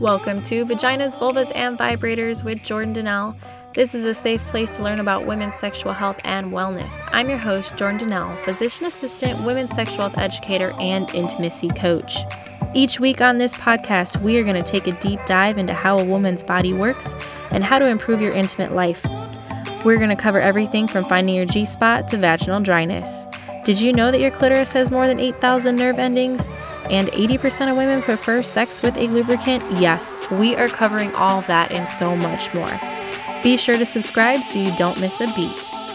Welcome to Vaginas, Vulvas, and Vibrators with Jordan Dnelle. This is a safe place to learn about women's sexual health and wellness. I'm your host, Jordan Dnelle, physician assistant, women's sexual health educator, and intimacy coach. Each week on this podcast, we are going to take a deep dive into how a woman's body works and how to improve your intimate life. We're going to cover everything from finding your G spot to vaginal dryness. Did you know that your clitoris has more than 8,000 nerve endings? And 80% of women prefer sex with a lubricant? Yes, we are covering all that and so much more. Be sure to subscribe so you don't miss a beat.